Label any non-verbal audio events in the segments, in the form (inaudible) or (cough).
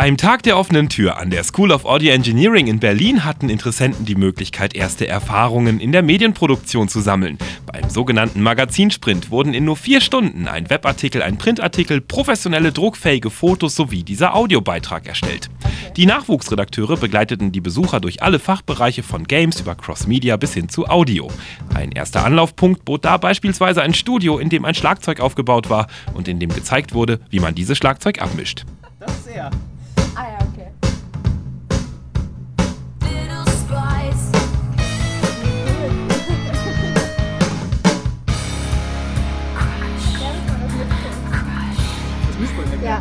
Beim Tag der offenen Tür an der School of Audio Engineering in Berlin hatten Interessenten die Möglichkeit, erste Erfahrungen in der Medienproduktion zu sammeln. Beim sogenannten Magazinsprint wurden in nur vier Stunden ein Webartikel, ein Printartikel, professionelle druckfähige Fotos sowie dieser Audiobeitrag erstellt. Die Nachwuchsredakteure begleiteten die Besucher durch alle Fachbereiche von Games über Crossmedia bis hin zu Audio. Ein erster Anlaufpunkt bot da beispielsweise ein Studio, in dem ein Schlagzeug aufgebaut war und in dem gezeigt wurde, wie man dieses Schlagzeug abmischt. Das ist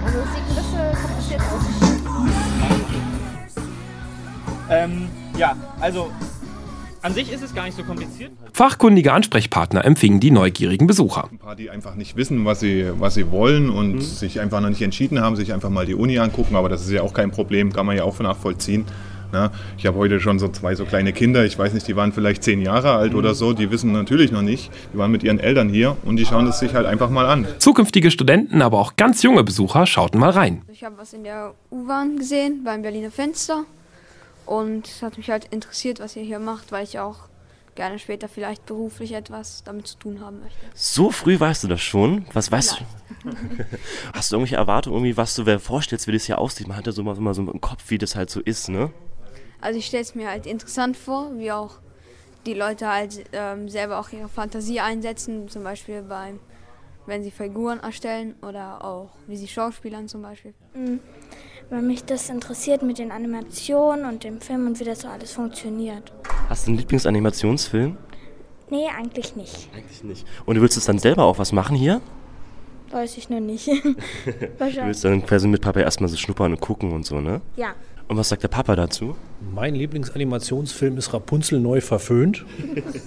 also es sieht ein bisschen kompliziert aus. Ähm, ja, also an sich ist es gar nicht so kompliziert. Fachkundige Ansprechpartner empfingen die neugierigen Besucher. Ein paar, die einfach nicht wissen, was sie, was sie wollen und sich einfach noch nicht entschieden haben, sich einfach mal die Uni angucken. Aber das ist ja auch kein Problem, kann man ja auch nachvollziehen. Na, ich habe heute schon so zwei so kleine Kinder, ich weiß nicht, die waren vielleicht zehn Jahre alt oder so, die wissen natürlich noch nicht. Die waren mit ihren Eltern hier und die schauen es sich halt einfach mal an. Zukünftige Studenten, aber auch ganz junge Besucher schauten mal rein. Ich habe was in der U-Bahn gesehen, beim Berliner Fenster. Und es hat mich halt interessiert, was ihr hier macht, weil ich auch gerne später vielleicht beruflich etwas damit zu tun haben möchte. So früh weißt du das schon? Was weißt du? (laughs) Hast du irgendwelche Erwartungen, irgendwie, was du dir vorstellst, wie das hier aussieht? Man hat ja so mal, immer so im Kopf, wie das halt so ist, ne? Also ich stelle es mir halt interessant vor, wie auch die Leute halt ähm, selber auch ihre Fantasie einsetzen, zum Beispiel beim, wenn sie Figuren erstellen oder auch wie sie Schauspielern zum Beispiel. weil mich das interessiert mit den Animationen und dem Film und wie das so alles funktioniert. Hast du einen Lieblingsanimationsfilm? Nee, eigentlich nicht. Eigentlich nicht. Und du willst jetzt dann selber auch was machen hier? Weiß ich nur nicht. (laughs) Du willst dann quasi mit Papa erstmal so schnuppern und gucken und so, ne? Ja. Und was sagt der Papa dazu? Mein Lieblingsanimationsfilm ist Rapunzel neu verföhnt. (laughs)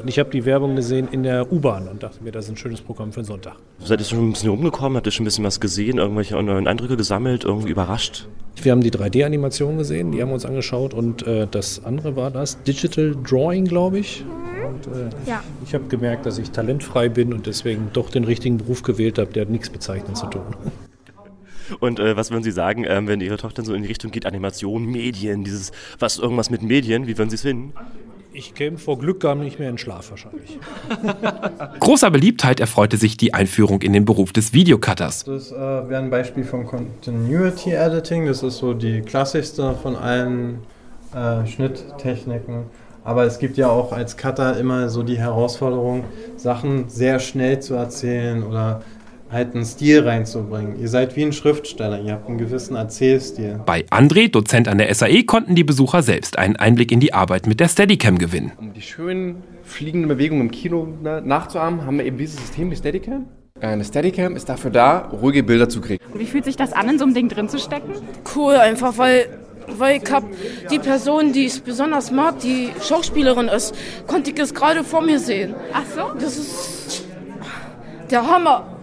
und ich habe die Werbung gesehen in der U-Bahn und dachte mir, das ist ein schönes Programm für den Sonntag. Seid ihr schon ein bisschen rumgekommen? Habt ihr schon ein bisschen was gesehen? Irgendwelche neuen Eindrücke gesammelt? Irgendwie überrascht? Wir haben die 3D-Animation gesehen, die haben wir uns angeschaut und äh, das andere war das Digital Drawing, glaube ich. Und, äh, Ja. Ich habe gemerkt, dass ich talentfrei bin und deswegen doch den richtigen Beruf gewählt habe, der hat nichts bezeichnen zu tun. Und äh, was würden Sie sagen, ähm, wenn Ihre Tochter so in die Richtung geht, Animation, Medien, dieses, was, irgendwas mit Medien, wie würden Sie es finden? Ich käme vor Glück gar nicht mehr in Schlaf wahrscheinlich. (laughs) Großer Beliebtheit erfreute sich die Einführung in den Beruf des Videocutters. Das äh, wäre ein Beispiel von Continuity Editing. Das ist so die klassischste von allen äh, Schnitttechniken. Aber es gibt ja auch als Cutter immer so die Herausforderung, Sachen sehr schnell zu erzählen oder halt einen Stil reinzubringen. Ihr seid wie ein Schriftsteller, ihr habt einen gewissen Erzählstil. Bei André, Dozent an der SAE, konnten die Besucher selbst einen Einblick in die Arbeit mit der Steadicam gewinnen. Um die schönen fliegenden Bewegungen im Kino na- nachzuahmen, haben wir eben dieses System, die Steadicam. Eine Steadicam ist dafür da, ruhige Bilder zu kriegen. Wie fühlt sich das an, in so einem Ding drin zu stecken? Cool, einfach weil, weil ich hab die Person, die ich besonders mag, die Schauspielerin ist, konnte ich es gerade vor mir sehen. Ach so? Das ist der Hammer.